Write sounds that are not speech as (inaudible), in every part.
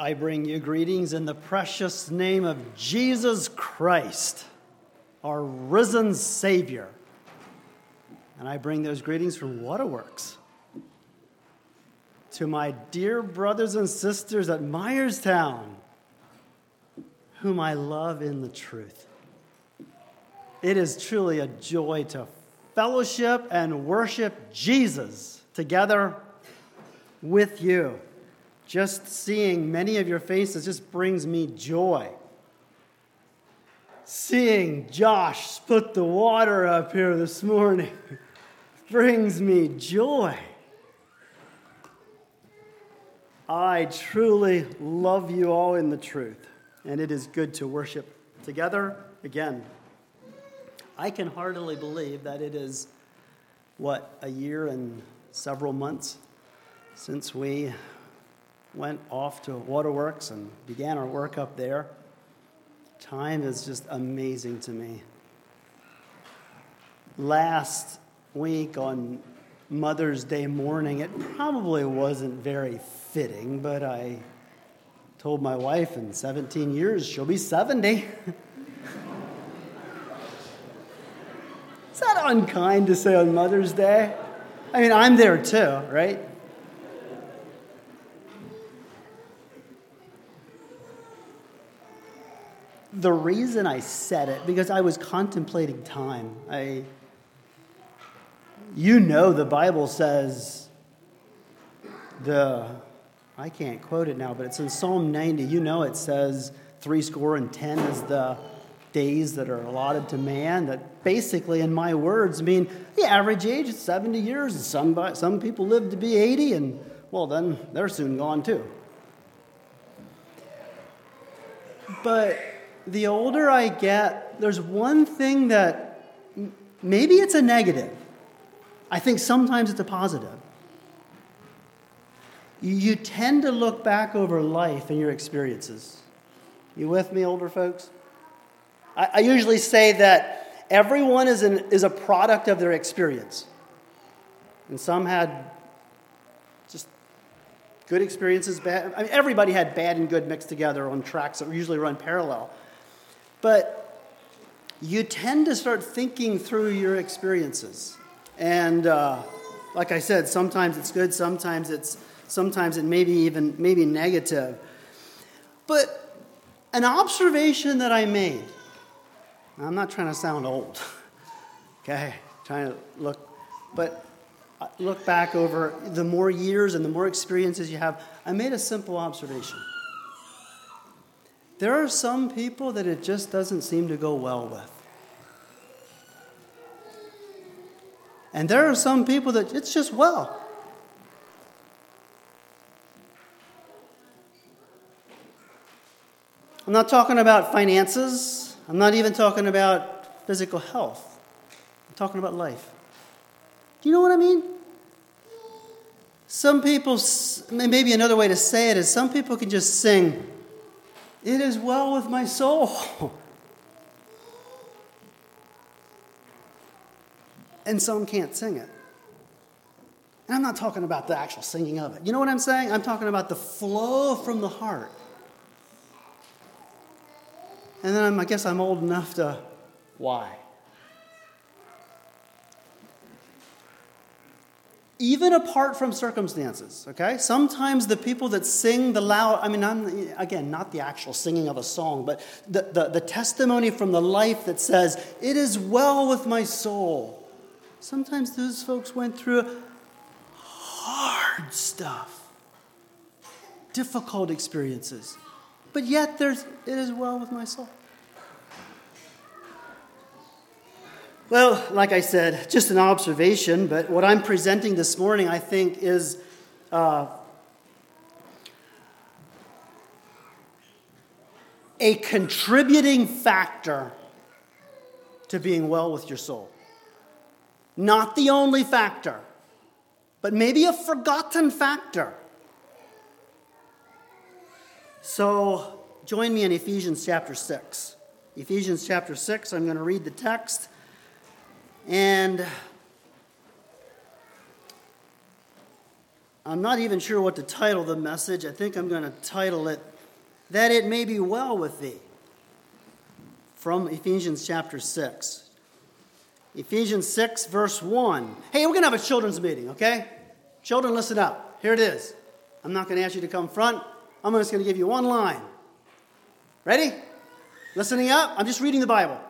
I bring you greetings in the precious name of Jesus Christ, our risen Savior. And I bring those greetings from Waterworks. To my dear brothers and sisters at Myerstown, whom I love in the truth. It is truly a joy to fellowship and worship Jesus together with you. Just seeing many of your faces just brings me joy. Seeing Josh split the water up here this morning (laughs) brings me joy. I truly love you all in the truth, and it is good to worship together again. I can heartily believe that it is, what, a year and several months since we went off to Waterworks and began our work up there. Time is just amazing to me. Last week on Mother's Day morning, it probably wasn't very fitting, but I told my wife in 17 years she'll be 70. (laughs) Is that unkind to say on Mother's Day? I mean, I'm there too, right? The reason I said it, because I was contemplating time. I, you know, the Bible says the, I can't quote it now, but it's in Psalm 90. You know, it says three score and ten is the days that are allotted to man. That basically, in my words, mean the average age is 70 years. And some, some people live to be 80, and well, then they're soon gone too. But the older I get, there's one thing that maybe it's a negative. I think sometimes it's a positive. You tend to look back over life and your experiences. You with me, older folks? I, I usually say that everyone is, an, is a product of their experience. And some had just good experiences, bad. I mean, everybody had bad and good mixed together on tracks that usually run parallel. But you tend to start thinking through your experiences. And uh, like I said, sometimes it's good, sometimes it's sometimes it may be even maybe negative. But an observation that I made, I'm not trying to sound old, (laughs) okay, trying to look, but look back over the more years and the more experiences you have, I made a simple observation. There are some people that it just doesn't seem to go well with. And there are some people that it's just well. I'm not talking about finances. I'm not even talking about physical health. I'm talking about life. Do you know what I mean? Some people, maybe another way to say it is some people can just sing it is well with my soul. And some can't sing it. And I'm not talking about the actual singing of it. You know what I'm saying? I'm talking about the flow from the heart. And then I'm, I guess I'm old enough to, why? Even apart from circumstances, okay? Sometimes the people that sing the loud, I mean, I'm, again, not the actual singing of a song, but the, the, the testimony from the life that says, It is well with my soul. Sometimes those folks went through hard stuff, difficult experiences, but yet there's, it is well with my soul. Well, like I said, just an observation, but what I'm presenting this morning, I think, is uh, a contributing factor to being well with your soul. Not the only factor, but maybe a forgotten factor. So, join me in Ephesians chapter 6. Ephesians chapter 6, I'm going to read the text. And I'm not even sure what to title the message. I think I'm going to title it, That It May Be Well With Thee, from Ephesians chapter 6. Ephesians 6, verse 1. Hey, we're going to have a children's meeting, okay? Children, listen up. Here it is. I'm not going to ask you to come front. I'm just going to give you one line. Ready? Listening up? I'm just reading the Bible.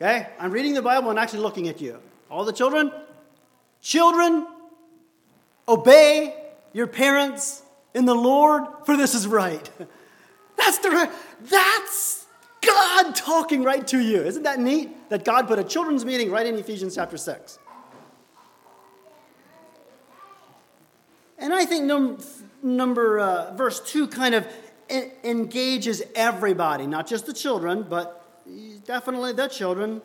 Okay? I'm reading the Bible and actually looking at you. All the children? Children, obey your parents in the Lord, for this is right. (laughs) That's the that's God talking right to you. Isn't that neat that God put a children's meeting right in Ephesians chapter 6? And I think num- number uh, verse 2 kind of engages everybody, not just the children, but definitely the children.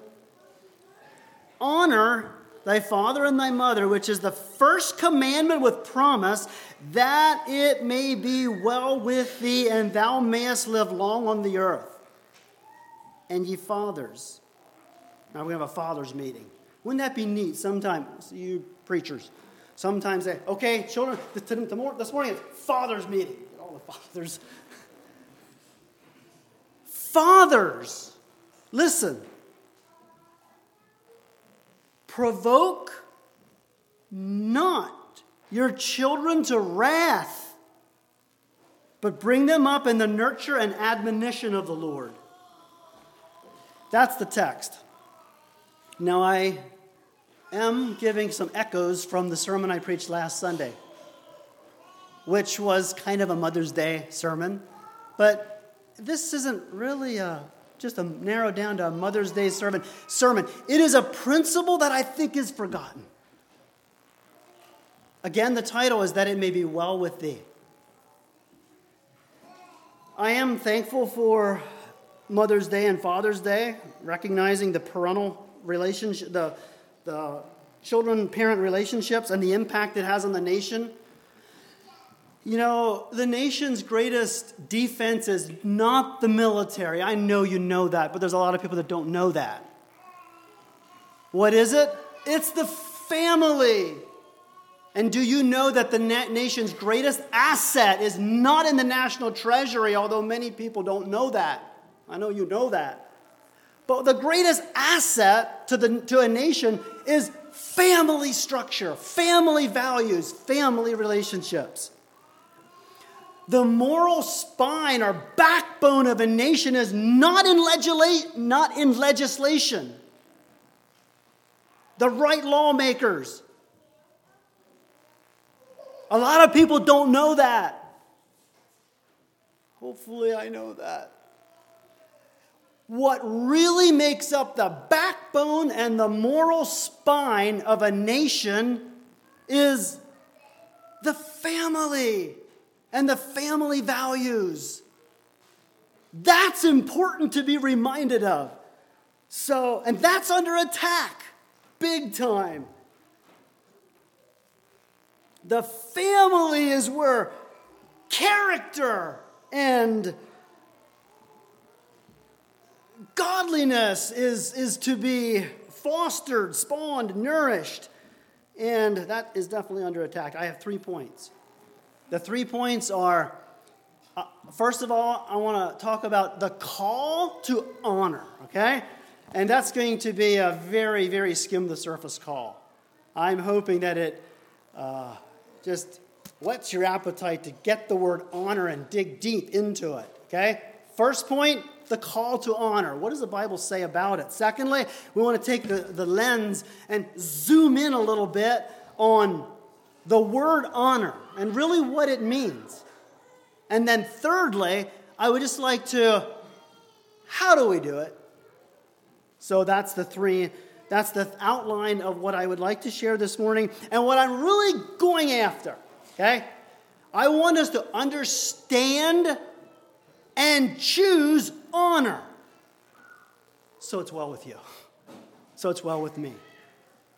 Honor thy father and thy mother, which is the first commandment with promise, that it may be well with thee and thou mayest live long on the earth. And ye fathers. Now to have a fathers meeting. Wouldn't that be neat? Sometimes, you preachers, sometimes they, okay, children, this morning it's fathers meeting. All the fathers. Fathers, listen. Provoke not your children to wrath, but bring them up in the nurture and admonition of the Lord. That's the text. Now, I am giving some echoes from the sermon I preached last Sunday, which was kind of a Mother's Day sermon, but this isn't really a, just a narrow down to a Mother's Day sermon. Sermon. It is a principle that I think is forgotten. Again, the title is that it may be well with thee. I am thankful for Mother's Day and Father's Day, recognizing the parental relationship, the, the children parent relationships, and the impact it has on the nation. You know, the nation's greatest defense is not the military. I know you know that, but there's a lot of people that don't know that. What is it? It's the family. And do you know that the nation's greatest asset is not in the national treasury, although many people don't know that? I know you know that. But the greatest asset to, the, to a nation is family structure, family values, family relationships. The moral spine or backbone of a nation is not in, legisla- not in legislation. The right lawmakers. A lot of people don't know that. Hopefully, I know that. What really makes up the backbone and the moral spine of a nation is the family and the family values. That's important to be reminded of. So, and that's under attack, big time. The family is where character and godliness is, is to be fostered, spawned, nourished. And that is definitely under attack. I have three points. The three points are uh, first of all, I want to talk about the call to honor, okay? And that's going to be a very, very skim the surface call. I'm hoping that it uh, just whets your appetite to get the word honor and dig deep into it, okay? First point, the call to honor. What does the Bible say about it? Secondly, we want to take the, the lens and zoom in a little bit on the word honor and really what it means. And then, thirdly, I would just like to how do we do it? So that's the three, that's the outline of what I would like to share this morning and what I'm really going after. Okay? I want us to understand and choose honor. So it's well with you. So it's well with me.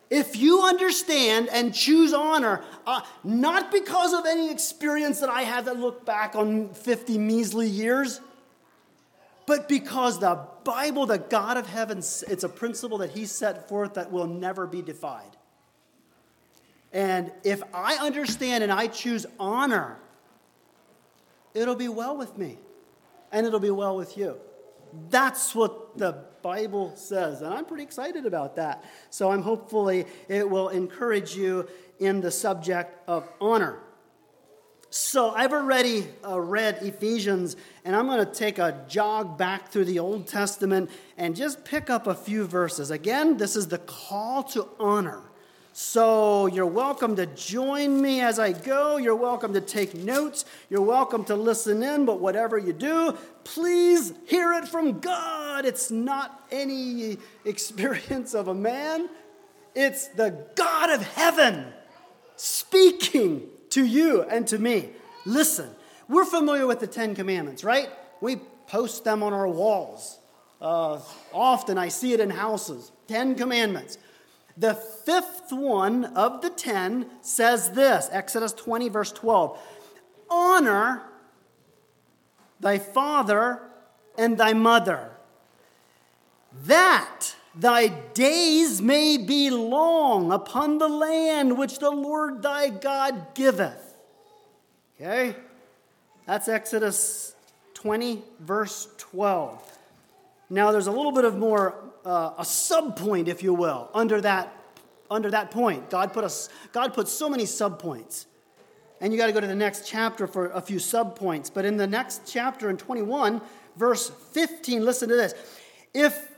If you understand and choose honor, uh, not because of any experience that I have that look back on 50 measly years, but because the Bible, the God of heaven, it's a principle that He set forth that will never be defied. And if I understand and I choose honor, it'll be well with me and it'll be well with you. That's what the Bible says. And I'm pretty excited about that. So I'm hopefully it will encourage you in the subject of honor. So I've already uh, read Ephesians, and I'm going to take a jog back through the Old Testament and just pick up a few verses. Again, this is the call to honor. So you're welcome to join me as I go. You're welcome to take notes. You're welcome to listen in, but whatever you do, please hear it from God. It's not any (laughs) experience of a man, it's the God of heaven speaking to you and to me. Listen, we're familiar with the Ten Commandments, right? We post them on our walls. Uh, often I see it in houses. Ten Commandments. The fifth one of the ten says this Exodus 20, verse 12 Honor thy father and thy mother, that thy days may be long upon the land which the Lord thy God giveth. Okay? That's Exodus 20, verse 12. Now, there's a little bit of more, uh, a subpoint, if you will, under that, under that point. God put, us, God put so many subpoints. And you got to go to the next chapter for a few subpoints. But in the next chapter, in 21, verse 15, listen to this. If,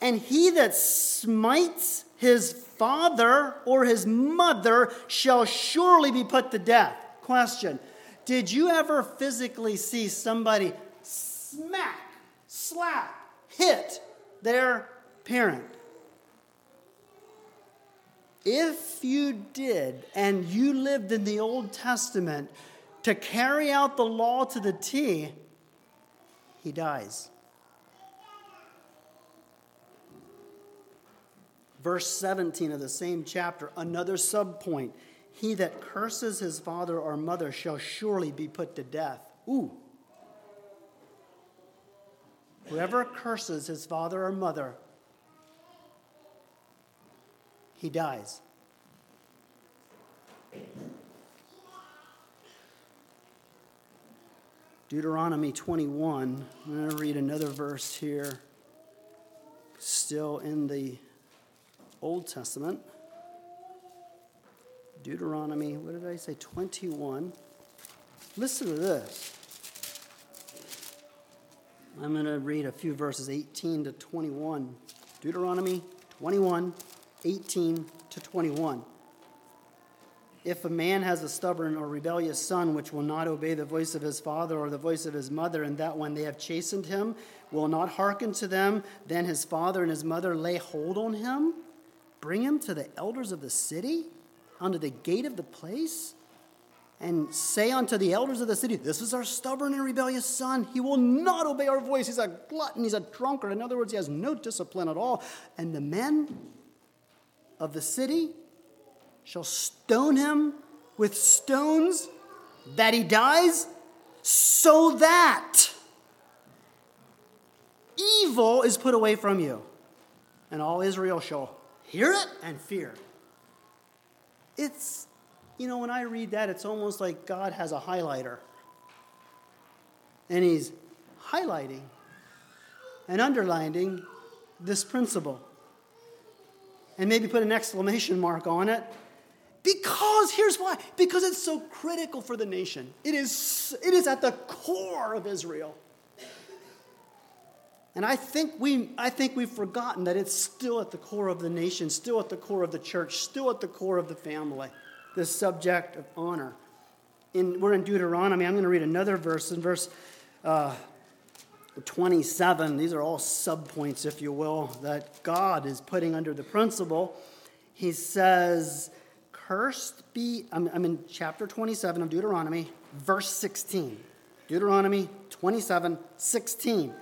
and he that smites his father or his mother shall surely be put to death. Question Did you ever physically see somebody smack, slap, hit their parent. If you did and you lived in the Old Testament to carry out the law to the T, he dies. Verse 17 of the same chapter, another subpoint. He that curses his father or mother shall surely be put to death. Ooh. Whoever curses his father or mother, he dies. Deuteronomy 21. I'm going to read another verse here, still in the Old Testament. Deuteronomy, what did I say? 21. Listen to this. I'm going to read a few verses 18 to 21. Deuteronomy 21, 18 to 21. If a man has a stubborn or rebellious son which will not obey the voice of his father or the voice of his mother, and that when they have chastened him will not hearken to them, then his father and his mother lay hold on him, bring him to the elders of the city, unto the gate of the place, and say unto the elders of the city, This is our stubborn and rebellious son. He will not obey our voice. He's a glutton. He's a drunkard. In other words, he has no discipline at all. And the men of the city shall stone him with stones that he dies, so that evil is put away from you. And all Israel shall hear it and fear. It's you know, when I read that, it's almost like God has a highlighter. And He's highlighting and underlining this principle. And maybe put an exclamation mark on it. Because, here's why because it's so critical for the nation. It is, it is at the core of Israel. And I think, we, I think we've forgotten that it's still at the core of the nation, still at the core of the church, still at the core of the family the subject of honor. In, we're in Deuteronomy. I'm going to read another verse in verse uh, 27. These are all subpoints, if you will, that God is putting under the principle. He says, Cursed be, I'm, I'm in chapter 27 of Deuteronomy, verse 16. Deuteronomy 27, 16.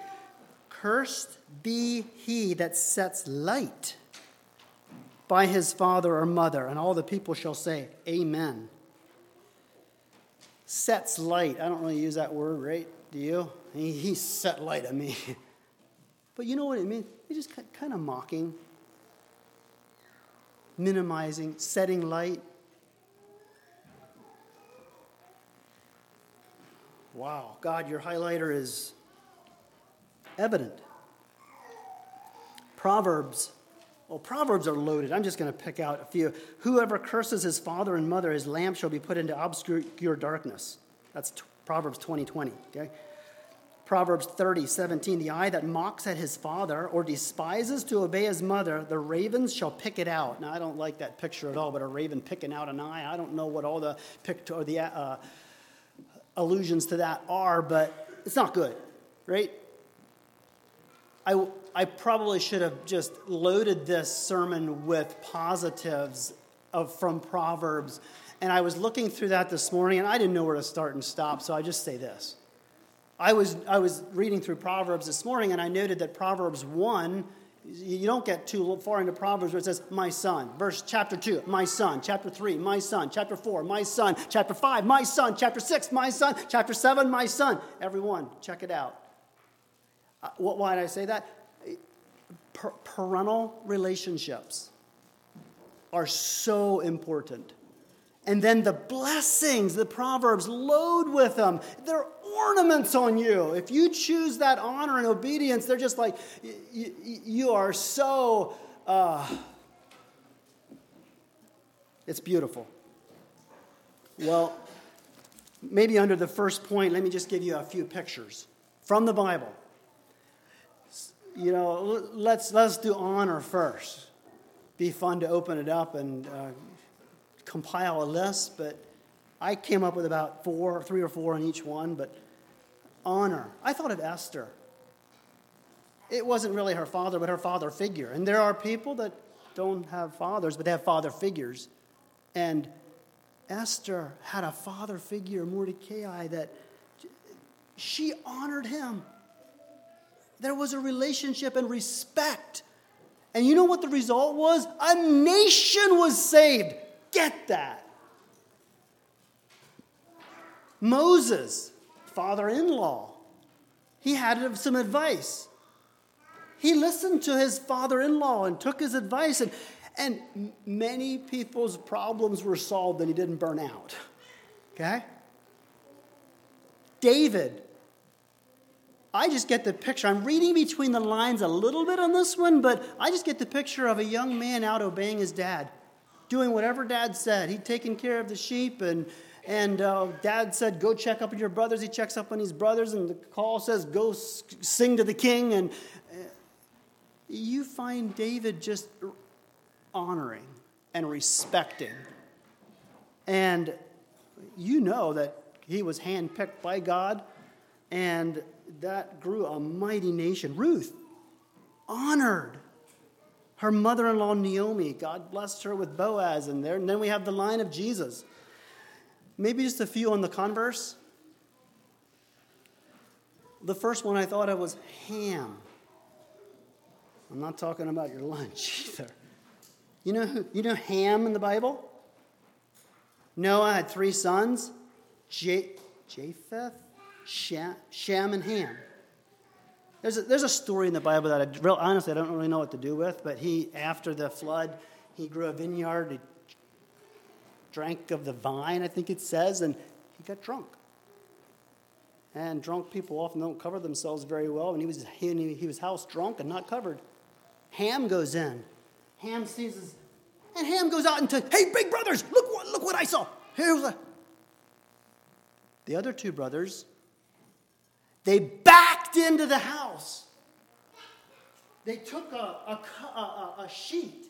Cursed be he that sets light by his father or mother. And all the people shall say, Amen. Sets light. I don't really use that word, right? Do you? he, he set light at me. (laughs) but you know what it means? It's just kind of mocking, minimizing, setting light. Wow, God, your highlighter is evident. Proverbs. Well, Proverbs are loaded. I'm just going to pick out a few. Whoever curses his father and mother, his lamp shall be put into obscure darkness. That's t- Proverbs 20 20. Okay? Proverbs 30, 17. The eye that mocks at his father or despises to obey his mother, the ravens shall pick it out. Now, I don't like that picture at all, but a raven picking out an eye. I don't know what all the picture or the uh, allusions to that are, but it's not good, right? I, I probably should have just loaded this sermon with positives of, from Proverbs. And I was looking through that this morning, and I didn't know where to start and stop, so I just say this. I was, I was reading through Proverbs this morning and I noted that Proverbs 1, you don't get too far into Proverbs where it says, my son. Verse chapter 2, my son. Chapter 3, my son. Chapter 4, my son. Chapter 5, my son. Chapter 6, my son. Chapter 7, my son. Everyone, check it out. Uh, why did I say that? parental relationships are so important. And then the blessings, the Proverbs load with them. They're ornaments on you. If you choose that honor and obedience, they're just like, you, you are so, uh, it's beautiful. Well, maybe under the first point, let me just give you a few pictures from the Bible. You know, let's, let's do honor first. Be fun to open it up and uh, compile a list, but I came up with about four, three or four on each one, but honor. I thought of Esther. It wasn't really her father, but her father figure. And there are people that don't have fathers, but they have father figures. And Esther had a father figure, Mordecai, that she honored him. There was a relationship and respect. And you know what the result was? A nation was saved get that. Moses, father in law, he had some advice. He listened to his father in law and took his advice, and, and many people's problems were solved and he didn't burn out. Okay? David, I just get the picture. I'm reading between the lines a little bit on this one, but I just get the picture of a young man out obeying his dad doing whatever dad said. He'd taken care of the sheep, and, and uh, dad said, Go check up on your brothers. He checks up on his brothers, and the call says, Go sing to the king. And uh, you find David just honoring and respecting. And you know that he was handpicked by God, and that grew a mighty nation. Ruth, honored her mother in law, Naomi, God blessed her with Boaz in there. And then we have the line of Jesus. Maybe just a few on the converse. The first one I thought of was Ham. I'm not talking about your lunch (laughs) either. You know, you know Ham in the Bible? Noah had three sons J- Japheth, Shem, Shem, and Ham. There's a, there's a story in the Bible that I real honestly I don't really know what to do with, but he after the flood, he grew a vineyard, he drank of the vine, I think it says, and he got drunk. And drunk people often don't cover themselves very well, and he was he, he was house drunk and not covered. Ham goes in. Ham sees his, and Ham goes out and says, "Hey, big brothers, look what look what I saw." Here's a. The other two brothers they backed into the house. They took a, a, a, a sheet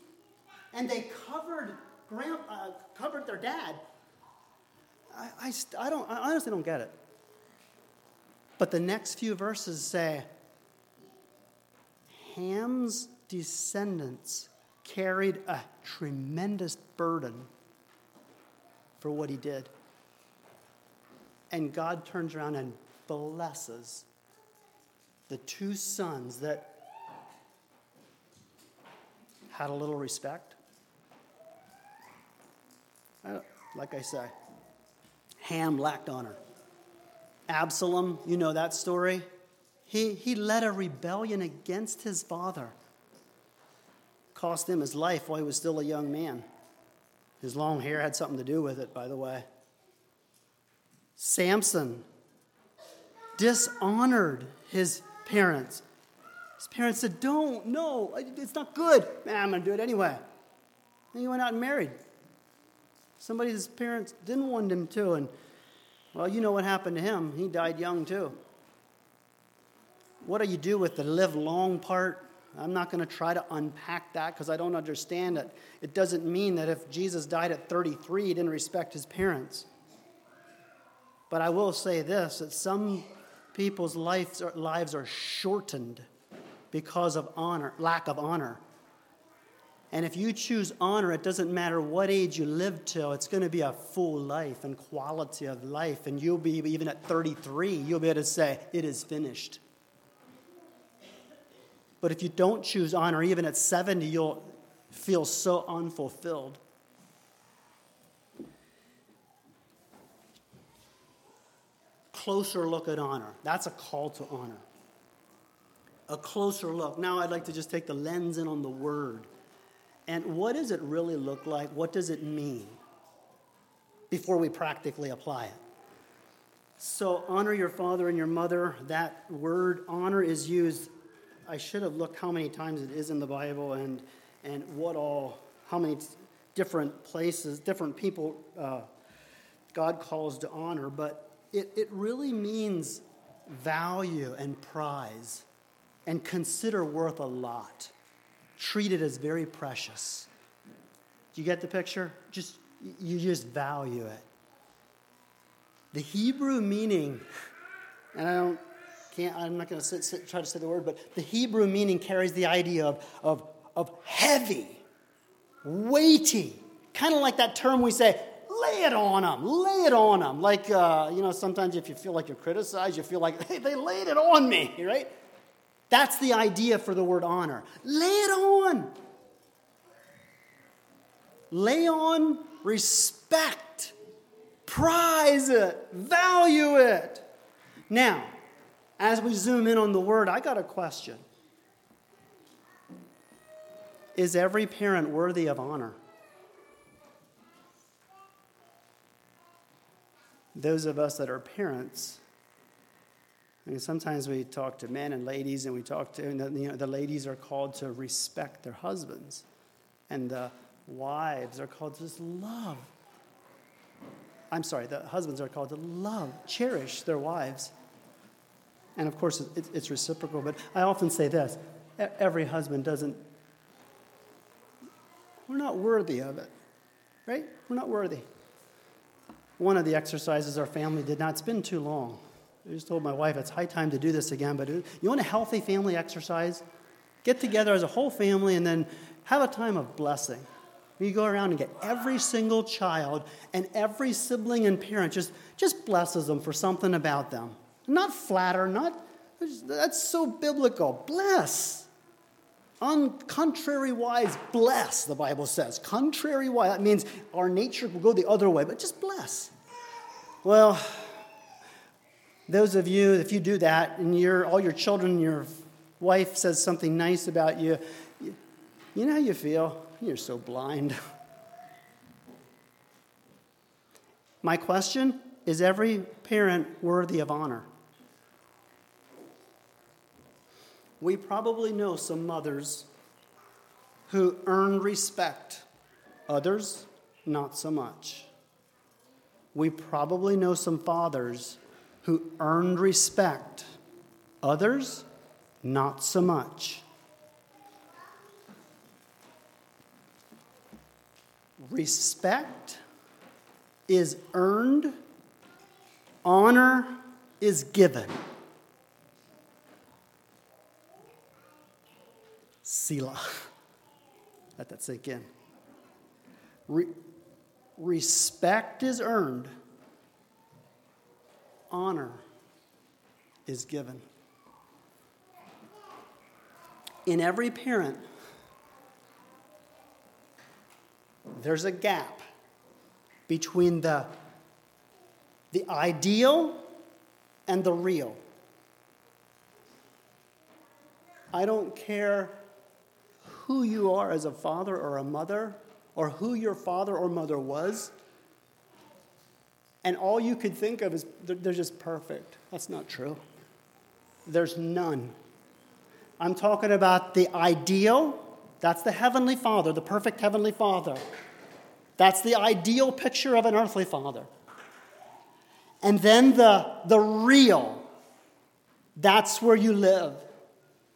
and they covered, grand, uh, covered their dad. I, I, I, don't, I honestly don't get it. But the next few verses say Ham's descendants carried a tremendous burden for what he did. And God turns around and blesses the two sons that had a little respect. Like I say, Ham lacked honor. Absalom, you know that story. He, he led a rebellion against his father. Cost him his life while he was still a young man. His long hair had something to do with it, by the way. Samson dishonored his parents. His parents said, Don't, no, it's not good. I'm going to do it anyway. And he went out and married. Somebody his parents didn't want him to. And, well, you know what happened to him. He died young, too. What do you do with the live long part? I'm not going to try to unpack that because I don't understand it. It doesn't mean that if Jesus died at 33, he didn't respect his parents. But I will say this that some people's lives are, lives are shortened because of honor, lack of honor. And if you choose honor, it doesn't matter what age you live till, it's going to be a full life and quality of life. And you'll be, even at 33, you'll be able to say, It is finished. But if you don't choose honor, even at 70, you'll feel so unfulfilled. Closer look at honor. That's a call to honor. A closer look. Now I'd like to just take the lens in on the word. And what does it really look like? What does it mean? Before we practically apply it. So, honor your father and your mother. That word honor is used I should have looked how many times it is in the Bible and, and what all, how many different places, different people uh, God calls to honor, but it, it really means value and prize and consider worth a lot. Treat it as very precious. Do you get the picture? Just you just value it. The Hebrew meaning, and I don't can't, I'm not going to sit, try to say the word, but the Hebrew meaning carries the idea of, of, of heavy, weighty, kind of like that term we say, lay it on them, lay it on them. Like, uh, you know, sometimes if you feel like you're criticized, you feel like, (laughs) hey, they laid it on me, (laughs) right? That's the idea for the word honor. Lay it on. Lay on respect, prize it, value it. Now, as we zoom in on the word, I got a question. Is every parent worthy of honor? Those of us that are parents, Mean, sometimes we talk to men and ladies, and we talk to, and the, you know, the ladies are called to respect their husbands, and the wives are called to just love. I'm sorry, the husbands are called to love, cherish their wives. And of course, it's reciprocal, but I often say this every husband doesn't, we're not worthy of it, right? We're not worthy. One of the exercises our family did not spend too long. I just told my wife it's high time to do this again, but uh, you want a healthy family exercise? Get together as a whole family and then have a time of blessing. You go around and get every single child and every sibling and parent just, just blesses them for something about them. Not flatter, not, that's so biblical. Bless. On contrary wise, bless, the Bible says. Contrary wise, that means our nature will go the other way, but just bless. Well, those of you, if you do that and you all your children, your wife says something nice about you, you, you know how you feel? You're so blind. My question is every parent worthy of honor? we probably know some mothers who earn respect, others, not so much. We probably know some fathers who earned respect, others, not so much. Respect is earned, honor is given. Selah. Let that sink in. Re- respect is earned, honor is given. In every parent, there's a gap between the, the ideal and the real. I don't care who you are as a father or a mother, or who your father or mother was, and all you could think of is they're, just perfect. That's not true. There's none. I'm talking about the ideal. That's the Heavenly Father, the perfect Heavenly Father. That's the ideal picture of an earthly father. And then the, the real. That's where you live.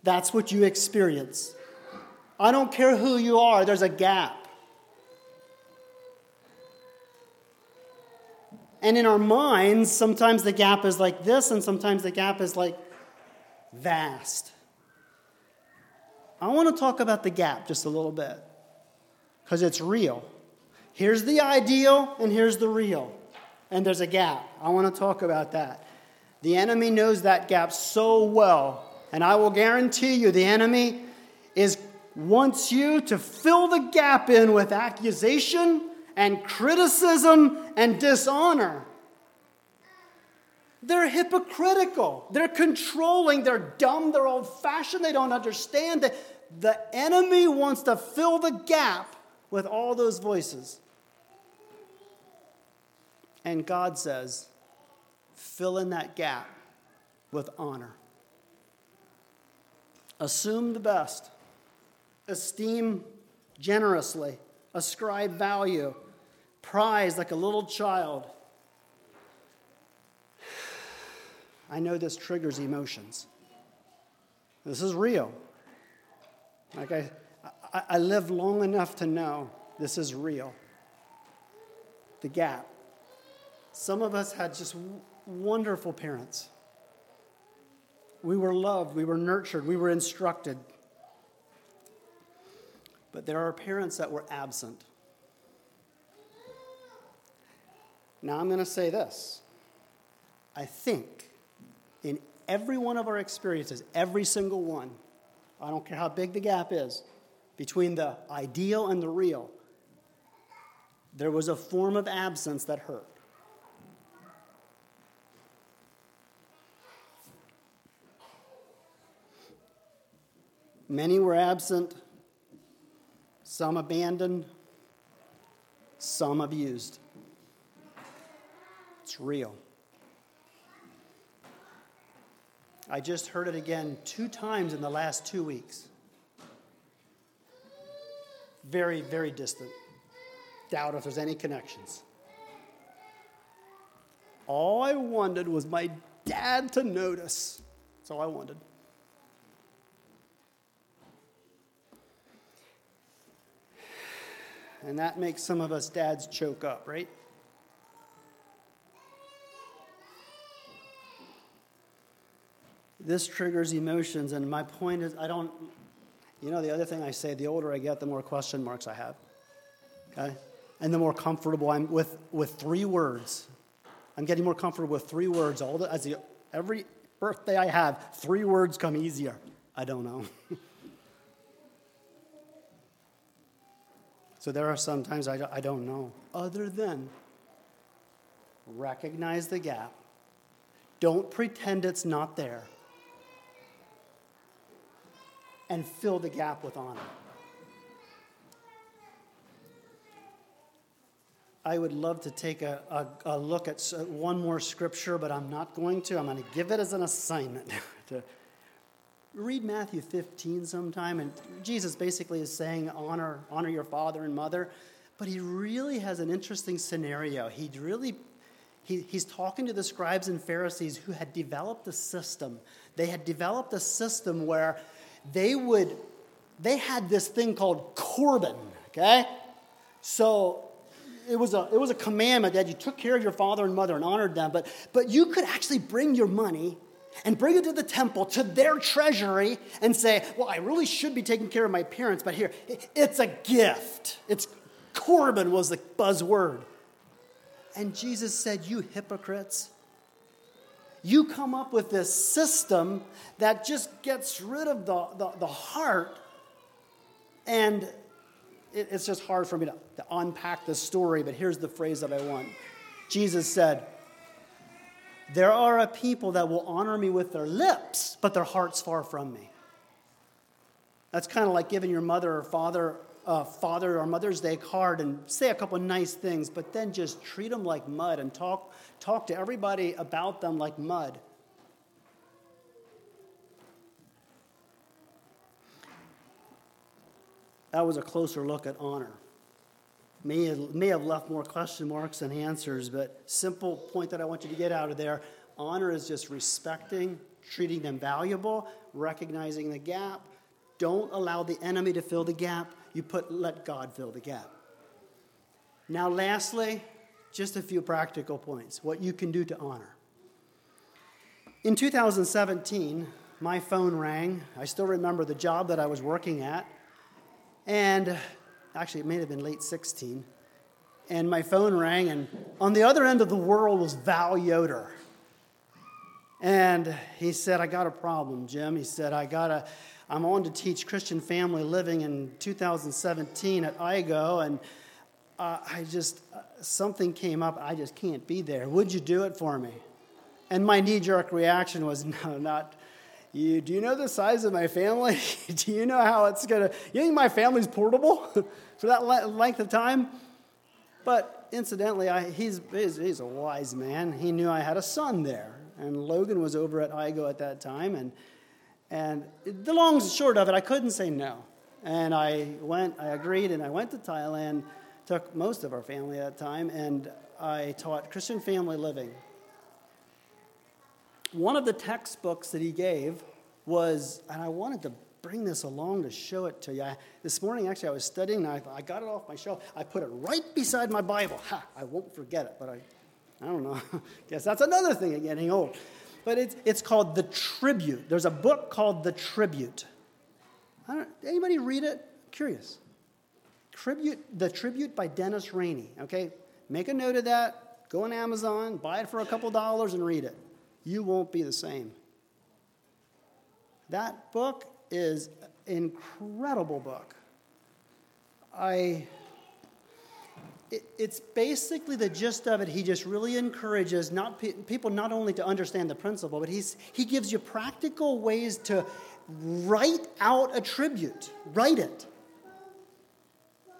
That's what you experience. I don't care who you are, there's a gap. And in our minds, sometimes the gap is like this, and sometimes the gap is like vast. I want to talk about the gap just a little bit because it's real. Here's the ideal, and here's the real. And there's a gap. I want to talk about that. The enemy knows that gap so well. And I will guarantee you, the enemy is wants you to fill the gap in with accusation and criticism and dishonor. They're hypocritical. They're controlling. They're dumb. They're old fashioned. They don't understand. The, the enemy wants to fill the gap with all those voices. And God says, fill in that gap with honor. Assume the best, esteem generously, ascribe value, prize like a little child. I know this triggers emotions. This is real. Like I, I, I lived long enough to know this is real. The gap. Some of us had just wonderful parents. We were loved, we were nurtured, we were instructed. But there are parents that were absent. Now, I'm going to say this. I think in every one of our experiences, every single one, I don't care how big the gap is between the ideal and the real, there was a form of absence that hurt. Many were absent, some abandoned, some abused. It's real. I just heard it again two times in the last two weeks. Very, very distant. Doubt if there's any connections. All I wanted was my dad to notice. That's all I wanted. And that makes some of us dads choke up, right? This triggers emotions, and my point is I don't, you know, the other thing I say, the older I get, the more question marks I have. Okay? And the more comfortable I'm with, with three words. I'm getting more comfortable with three words. All the, as the, every birthday I have, three words come easier. I don't know. (laughs) So there are some times I, I don't know. Other than recognize the gap, don't pretend it's not there, and fill the gap with honor. I would love to take a, a, a look at one more scripture, but I'm not going to. I'm going to give it as an assignment (laughs) to read Matthew 15 sometime, and Jesus basically is saying, honor, honor your father and mother. But he really has an interesting scenario. He really he, he's talking to the scribes and Pharisees who had developed a system. They had developed a system where they would, they had this thing called Corban, okay? So it was a, it was a commandment that you took care of your father and mother and honored them, but, but you could actually bring your money and bring it to the temple, to their treasury, and say, Well, I really should be taking care of my parents, but here, it's a gift. It's Corban was the buzzword. And Jesus said, You hypocrites, you come up with this system that just gets rid of the, the, the heart, and it, it's just hard for me to, to unpack the story, but here's the phrase that I want. Jesus said, there are a people that will honor me with their lips, but their heart's far from me. That's kind of like giving your mother or father uh, Father or Mother's Day card and say a couple nice things, but then just treat them like mud and talk, talk to everybody about them like mud. That was a closer look at honor. May have, may have left more question marks than answers, but simple point that I want you to get out of there honor is just respecting, treating them valuable, recognizing the gap. Don't allow the enemy to fill the gap. You put let God fill the gap. Now, lastly, just a few practical points what you can do to honor. In 2017, my phone rang. I still remember the job that I was working at. And actually, it may have been late 16. And my phone rang, and on the other end of the world was Val Yoder. And he said, I got a problem, Jim. He said, I got a, I'm on to teach Christian family living in 2017 at IGO, and uh, I just, uh, something came up. I just can't be there. Would you do it for me? And my knee jerk reaction was, (laughs) no, not, you, do you know the size of my family? (laughs) do you know how it's going to, you think my family's portable (laughs) for that length of time? But incidentally, I, he's, he's, he's, a wise man. He knew I had a son there. And Logan was over at IGO at that time. And, and the long and short of it, I couldn't say no. And I went, I agreed, and I went to Thailand, took most of our family at that time, and I taught Christian family living one of the textbooks that he gave was, and I wanted to bring this along to show it to you. I, this morning, actually, I was studying, and I, I got it off my shelf. I put it right beside my Bible. Ha, I won't forget it, but I, I don't know. (laughs) Guess that's another thing of getting old. But it's, it's called The Tribute. There's a book called The Tribute. anybody read it? Curious. Tribute, The Tribute by Dennis Rainey. Okay, make a note of that. Go on Amazon, buy it for a couple dollars, and read it you won't be the same. That book is an incredible book. I it, it's basically the gist of it. He just really encourages not pe- people not only to understand the principle, but he's, he gives you practical ways to write out a tribute, write it,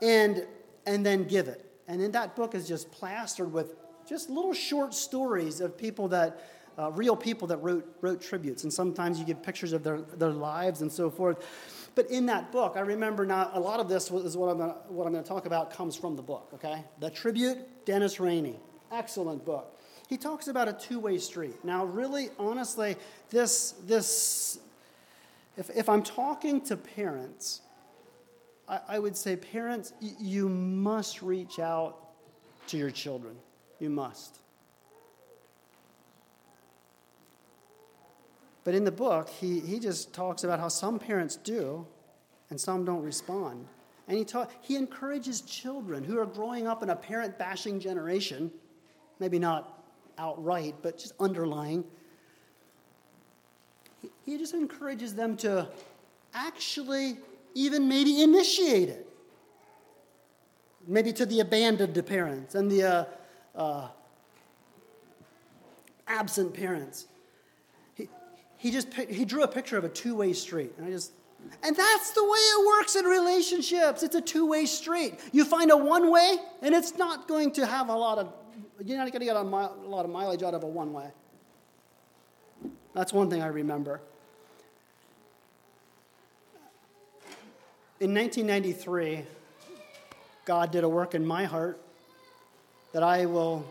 and and then give it. And in that book is just plastered with just little short stories of people that uh, real people that wrote, wrote tributes. And sometimes you get pictures of their, their lives and so forth. But in that book, I remember now, a lot of this is what I'm gonna, what I'm going to talk about comes from the book, okay? The Tribute, Dennis Rainey. Excellent book. He talks about a two way street. Now, really, honestly, this, this if, if I'm talking to parents, I, I would say, parents, y- you must reach out to your children. You must. But in the book, he, he just talks about how some parents do and some don't respond. And he, talk, he encourages children who are growing up in a parent bashing generation, maybe not outright, but just underlying. He, he just encourages them to actually even maybe initiate it. Maybe to the abandoned parents and the uh, uh, absent parents he just he drew a picture of a two-way street. And i just and that's the way it works in relationships. It's a two-way street. You find a one-way and it's not going to have a lot of you're not going to get a, mile, a lot of mileage out of a one-way. That's one thing i remember. In 1993 god did a work in my heart that i will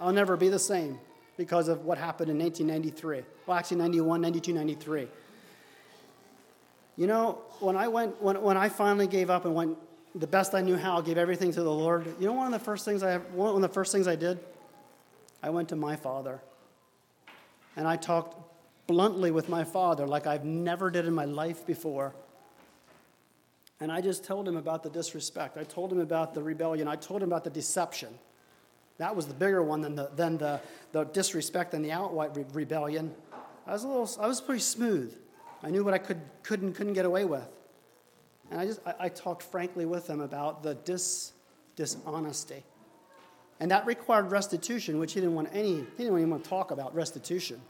i'll never be the same because of what happened in 1993 well, actually 91, 92, 93. You know, when I went, when, when I finally gave up and went the best I knew how, gave everything to the Lord, you know one of the first things I, one of the first things I did? I went to my father. And I talked bluntly with my father like I've never did in my life before. And I just told him about the disrespect. I told him about the rebellion. I told him about the deception. That was the bigger one than the, than the, the disrespect and the outright re- rebellion. I was a little, I was pretty smooth. I knew what I could, couldn't, couldn't get away with. And I just, I, I talked frankly with them about the dis, dishonesty. And that required restitution, which he didn't want any, he didn't even want to talk about restitution.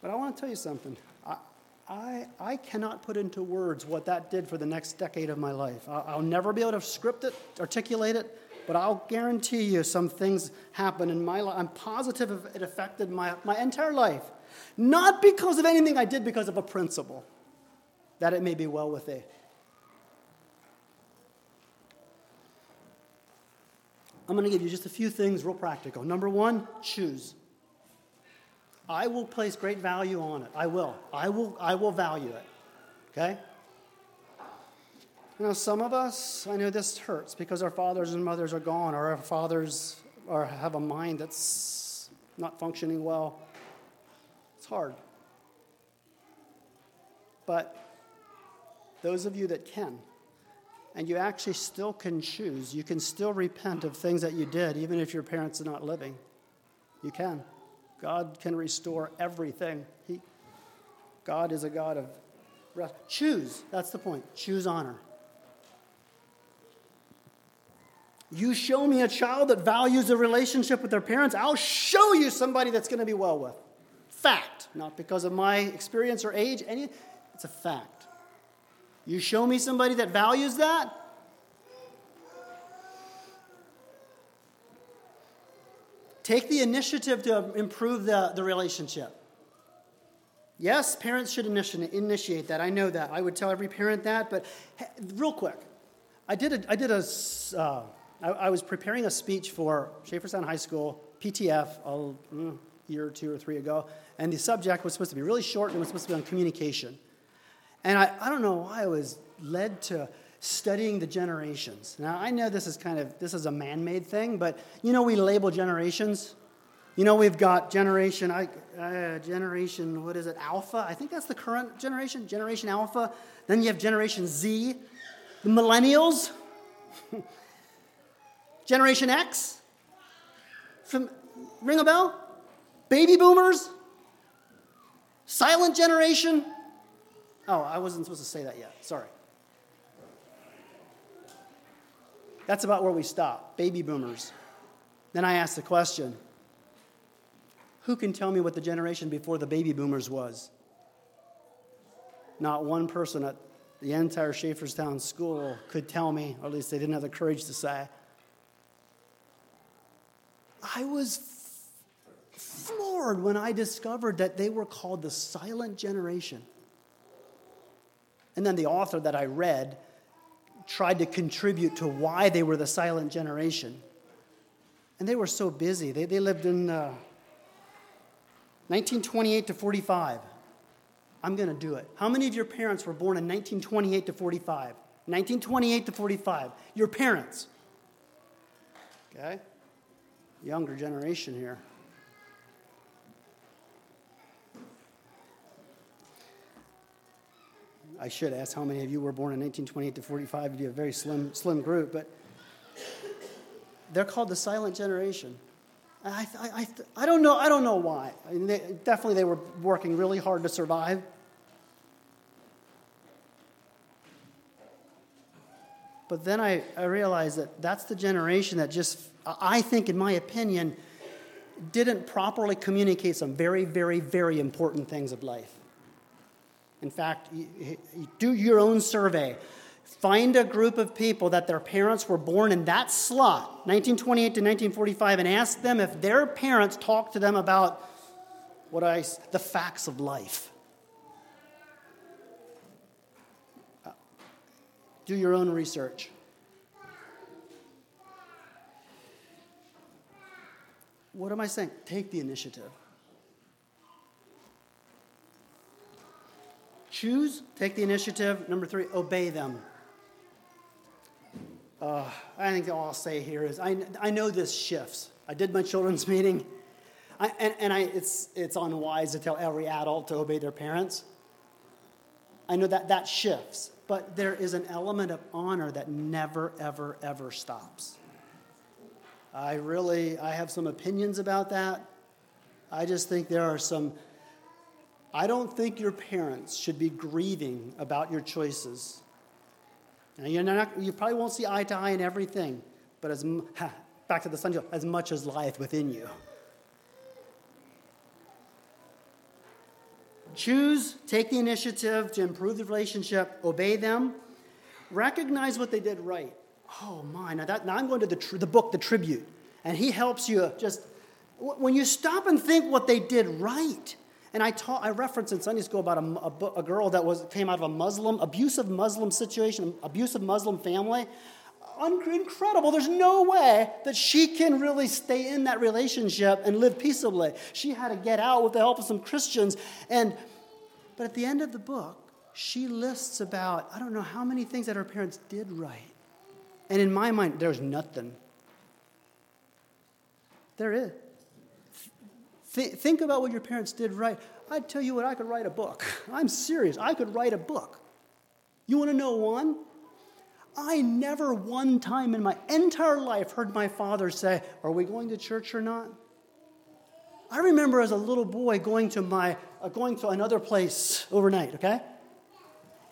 But I want to tell you something. I, I, cannot put into words what that did for the next decade of my life. I'll, I'll never be able to script it, articulate it, but I'll guarantee you some things happened in my life. I'm positive it affected my, my entire life. Not because of anything I did, because of a principle that it may be well with thee. I'm going to give you just a few things real practical. Number one, choose. I will place great value on it. I will. I will, I will value it. Okay? You know, some of us, I know this hurts because our fathers and mothers are gone, or our fathers are, have a mind that's not functioning well. It's hard. But those of you that can, and you actually still can choose, you can still repent of things that you did, even if your parents are not living. You can. God can restore everything. He, God is a God of rest. Choose. That's the point. Choose honor. You show me a child that values a relationship with their parents, I'll show you somebody that's going to be well with. Fact. Not because of my experience or age, any, it's a fact. You show me somebody that values that, Take the initiative to improve the, the relationship. Yes, parents should initiate that. I know that. I would tell every parent that. But real quick, I did a, I did a uh, I, I, was preparing a speech for Schaefferstown High School, PTF, a mm, year or two or three ago. And the subject was supposed to be really short and it was supposed to be on communication. And I, I don't know why I was led to studying the generations. Now, I know this is kind of this is a man-made thing, but you know we label generations. You know we've got generation I, uh, generation what is it alpha? I think that's the current generation, generation alpha. Then you have generation Z, the millennials, (laughs) generation X. From ring a bell? Baby boomers? Silent generation? Oh, I wasn't supposed to say that yet. Sorry. That's about where we stop baby boomers. Then I ask the question who can tell me what the generation before the baby boomers was? Not one person at the entire Schaefferstown school could tell me, or at least they didn't have the courage to say. I was floored when I discovered that they were called the silent generation. And then the author that I read tried to contribute to why they were the silent generation. And they were so busy. They, they lived in uh, 1928 to 45. I'm going to do it. How many of your parents were born in 1928 to 45? 1928 to 45. Your parents. Okay? Younger generation here. I should ask how many of you were born in 1928 to 45. It'd be a very slim, slim group, but they're called the silent generation. I, I, I, I don't know. I don't know why. I mean, they, definitely, they were working really hard to survive. But then I, I realized that that's the generation that just, I think, in my opinion, didn't properly communicate some very, very, very important things of life. In fact, do your own survey. Find a group of people that their parents were born in that slot, 1928 to 1945, and ask them if their parents talked to them about what I, the facts of life. Uh, do your own research. What am I saying? Take the initiative. Choose, take the initiative. Number three, obey them. Uh, I think all I'll say here is I, I know this shifts. I did my children's (laughs) meeting, I, and, and I, it's, it's unwise to tell every adult to obey their parents. I know that that shifts, but there is an element of honor that never, ever, ever stops. I really, I have some opinions about that. I just think there are some I don't think your parents should be grieving about your choices. Now, you're not, you probably won't see eye to eye in everything, but as, (laughs) back to the sun, as much as lieth within you. Choose, take the initiative to improve the relationship, obey them, recognize what they did right. Oh my, now, that, now I'm going to the, tr- the book, The Tribute, and he helps you just, when you stop and think what they did right. And I, taught, I referenced in Sunday school about a, a, a girl that was, came out of a Muslim, abusive Muslim situation, abusive Muslim family incredible. There's no way that she can really stay in that relationship and live peaceably. She had to get out with the help of some Christians. And but at the end of the book, she lists about I don't know how many things that her parents did right. And in my mind, there's nothing. There is. Th- think about what your parents did right. I'd tell you what, I could write a book. (laughs) I'm serious. I could write a book. You want to know one? I never one time in my entire life heard my father say, Are we going to church or not? I remember as a little boy going to my uh, going to another place overnight, okay?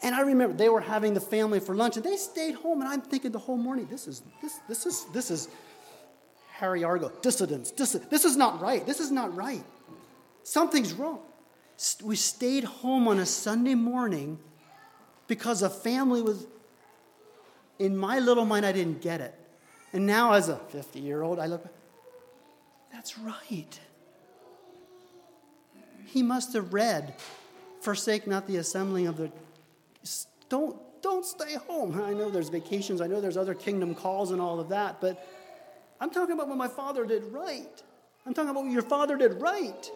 And I remember they were having the family for lunch and they stayed home and I'm thinking the whole morning, this is this this is this is Harry Argo, dissidents. Dis- this is not right. This is not right. Something's wrong. We stayed home on a Sunday morning because a family was in my little mind, I didn't get it. And now, as a 50 year old, I look, that's right. He must have read, Forsake not the assembling of the. Don't, don't stay home. I know there's vacations, I know there's other kingdom calls and all of that, but I'm talking about what my father did right. I'm talking about what your father did right.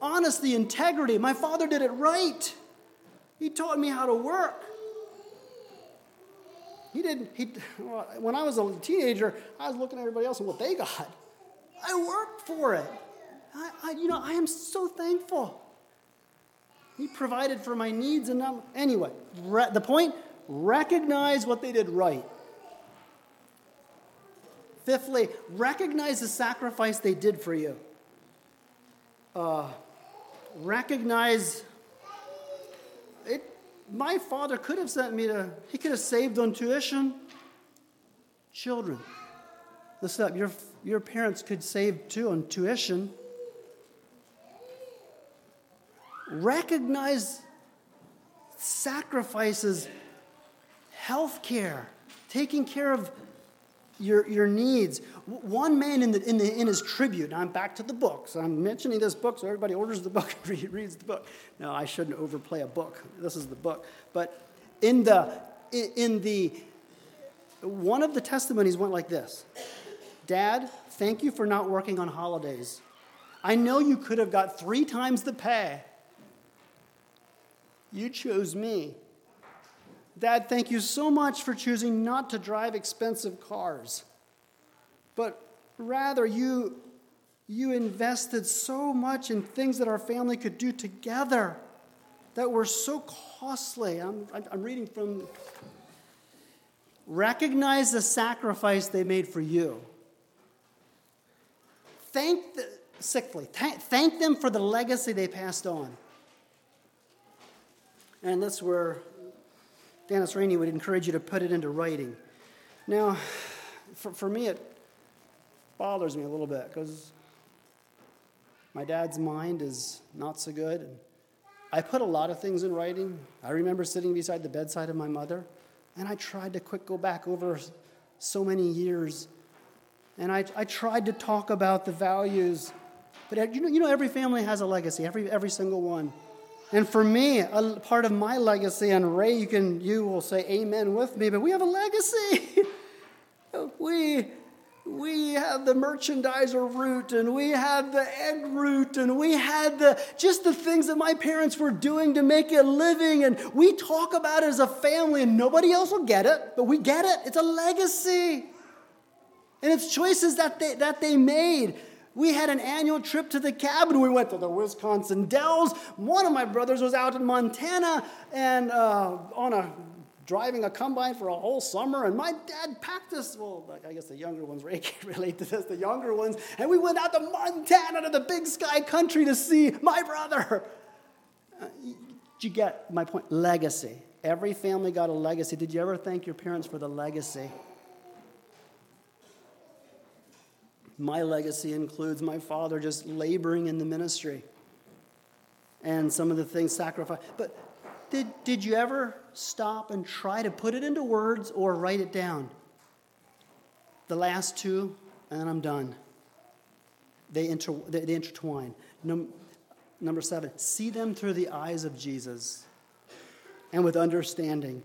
Honesty, integrity. My father did it right. He taught me how to work. He didn't, he, (laughs) when I was a teenager, I was looking at everybody else and what they got. I worked for it. I, I, you know, I am so thankful. He provided for my needs and not, anyway, re, the point, recognize what they did right. Fifthly, recognize the sacrifice they did for you. Uh, recognize it my father could have sent me to, he could have saved on tuition. Children, listen up, your, your parents could save too on tuition. Recognize sacrifices, health care, taking care of your, your needs. One man in, the, in, the, in his tribute, I'm back to the book, so I'm mentioning this book so everybody orders the book (laughs) and reads the book. No, I shouldn't overplay a book. This is the book. But in the, in the, one of the testimonies went like this Dad, thank you for not working on holidays. I know you could have got three times the pay. You chose me. Dad, thank you so much for choosing not to drive expensive cars, but rather you, you invested so much in things that our family could do together that were so costly. I'm, I'm reading from Recognize the sacrifice they made for you. Thank the sickly. Thank them for the legacy they passed on. And that's where Dennis Rainey would encourage you to put it into writing. Now, for, for me, it bothers me a little bit because my dad's mind is not so good. I put a lot of things in writing. I remember sitting beside the bedside of my mother, and I tried to quick go back over so many years. And I, I tried to talk about the values. But uh, you know, you know, every family has a legacy, every, every single one. And for me, a part of my legacy, and Ray, you can you will say amen with me, but we have a legacy. (laughs) we we had the merchandiser route and we had the egg route and we had the just the things that my parents were doing to make a living and we talk about it as a family and nobody else will get it but we get it. It's a legacy. And it's choices that they, that they made we had an annual trip to the cabin. We went to the Wisconsin Dells. One of my brothers was out in Montana and uh, on a driving a combine for a whole summer. And my dad packed us. Well, I guess the younger ones, Ray (laughs) can relate to this. The younger ones, and we went out to Montana to the Big Sky Country to see my brother. Uh, you get my point? Legacy. Every family got a legacy. Did you ever thank your parents for the legacy? My legacy includes my father just laboring in the ministry. and some of the things sacrificed. But did, did you ever stop and try to put it into words or write it down? The last two, and I'm done. They, inter, they, they intertwine. Num, number seven, see them through the eyes of Jesus and with understanding.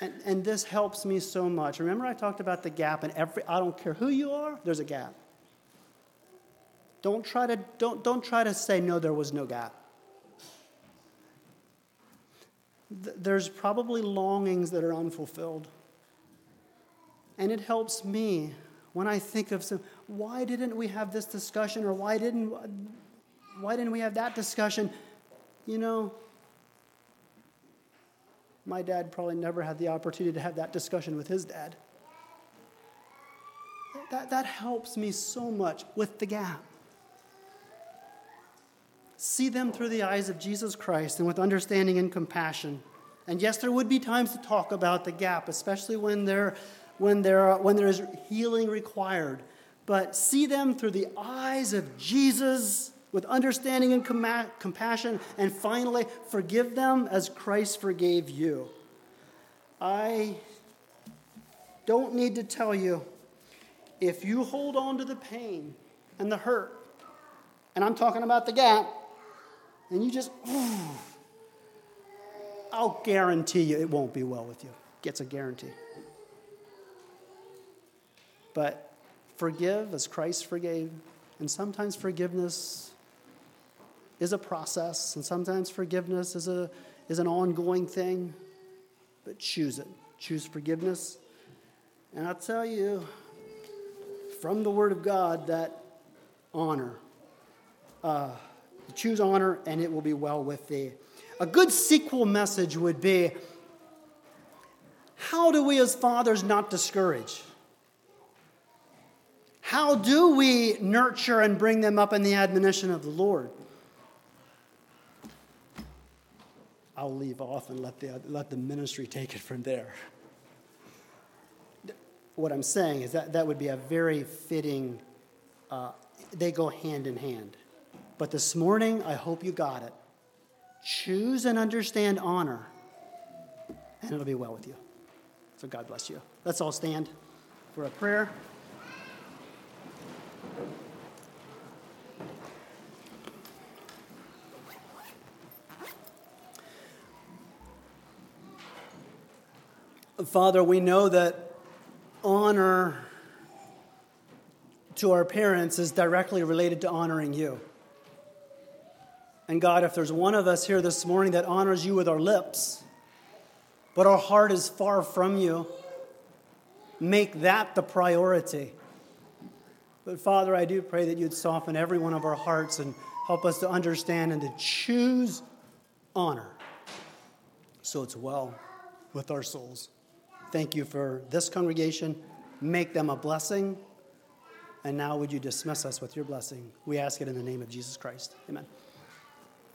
And, and this helps me so much. Remember, I talked about the gap, and every, I don't care who you are, there's a gap. Don't try to, don't, don't try to say, no, there was no gap. There's probably longings that are unfulfilled. And it helps me when I think of some, why didn't we have this discussion or why didn't, why didn't we have that discussion? You know, my dad probably never had the opportunity to have that discussion with his dad. That, that helps me so much with the gap. See them through the eyes of Jesus Christ and with understanding and compassion. And yes, there would be times to talk about the gap, especially when there, when there, when there is healing required. But see them through the eyes of Jesus with understanding and com- compassion. And finally, forgive them as Christ forgave you. I don't need to tell you if you hold on to the pain and the hurt, and I'm talking about the gap, and you just, (sighs) I'll guarantee you it won't be well with you. Gets a guarantee. But forgive as Christ forgave. And sometimes forgiveness is a process, and sometimes forgiveness is, a, is an ongoing thing. But choose it. Choose forgiveness. And I'll tell you from the Word of God that honor. Uh, choose honor, and it will be well with thee. A good sequel message would be how do we as fathers not discourage? How do we nurture and bring them up in the admonition of the Lord? I'll leave off and let the, let the ministry take it from there. What I'm saying is that that would be a very fitting, uh, they go hand in hand. But this morning, I hope you got it. Choose and understand honor, and it'll be well with you. So God bless you. Let's all stand for a prayer. Father, we know that honor to our parents is directly related to honoring you. And God, if there's one of us here this morning that honors you with our lips, but our heart is far from you, make that the priority. But Father, I do pray that you'd soften every one of our hearts and help us to understand and to choose honor so it's well with our souls. Thank you for this congregation. Make them a blessing. And now, would you dismiss us with your blessing? We ask it in the name of Jesus Christ. Amen.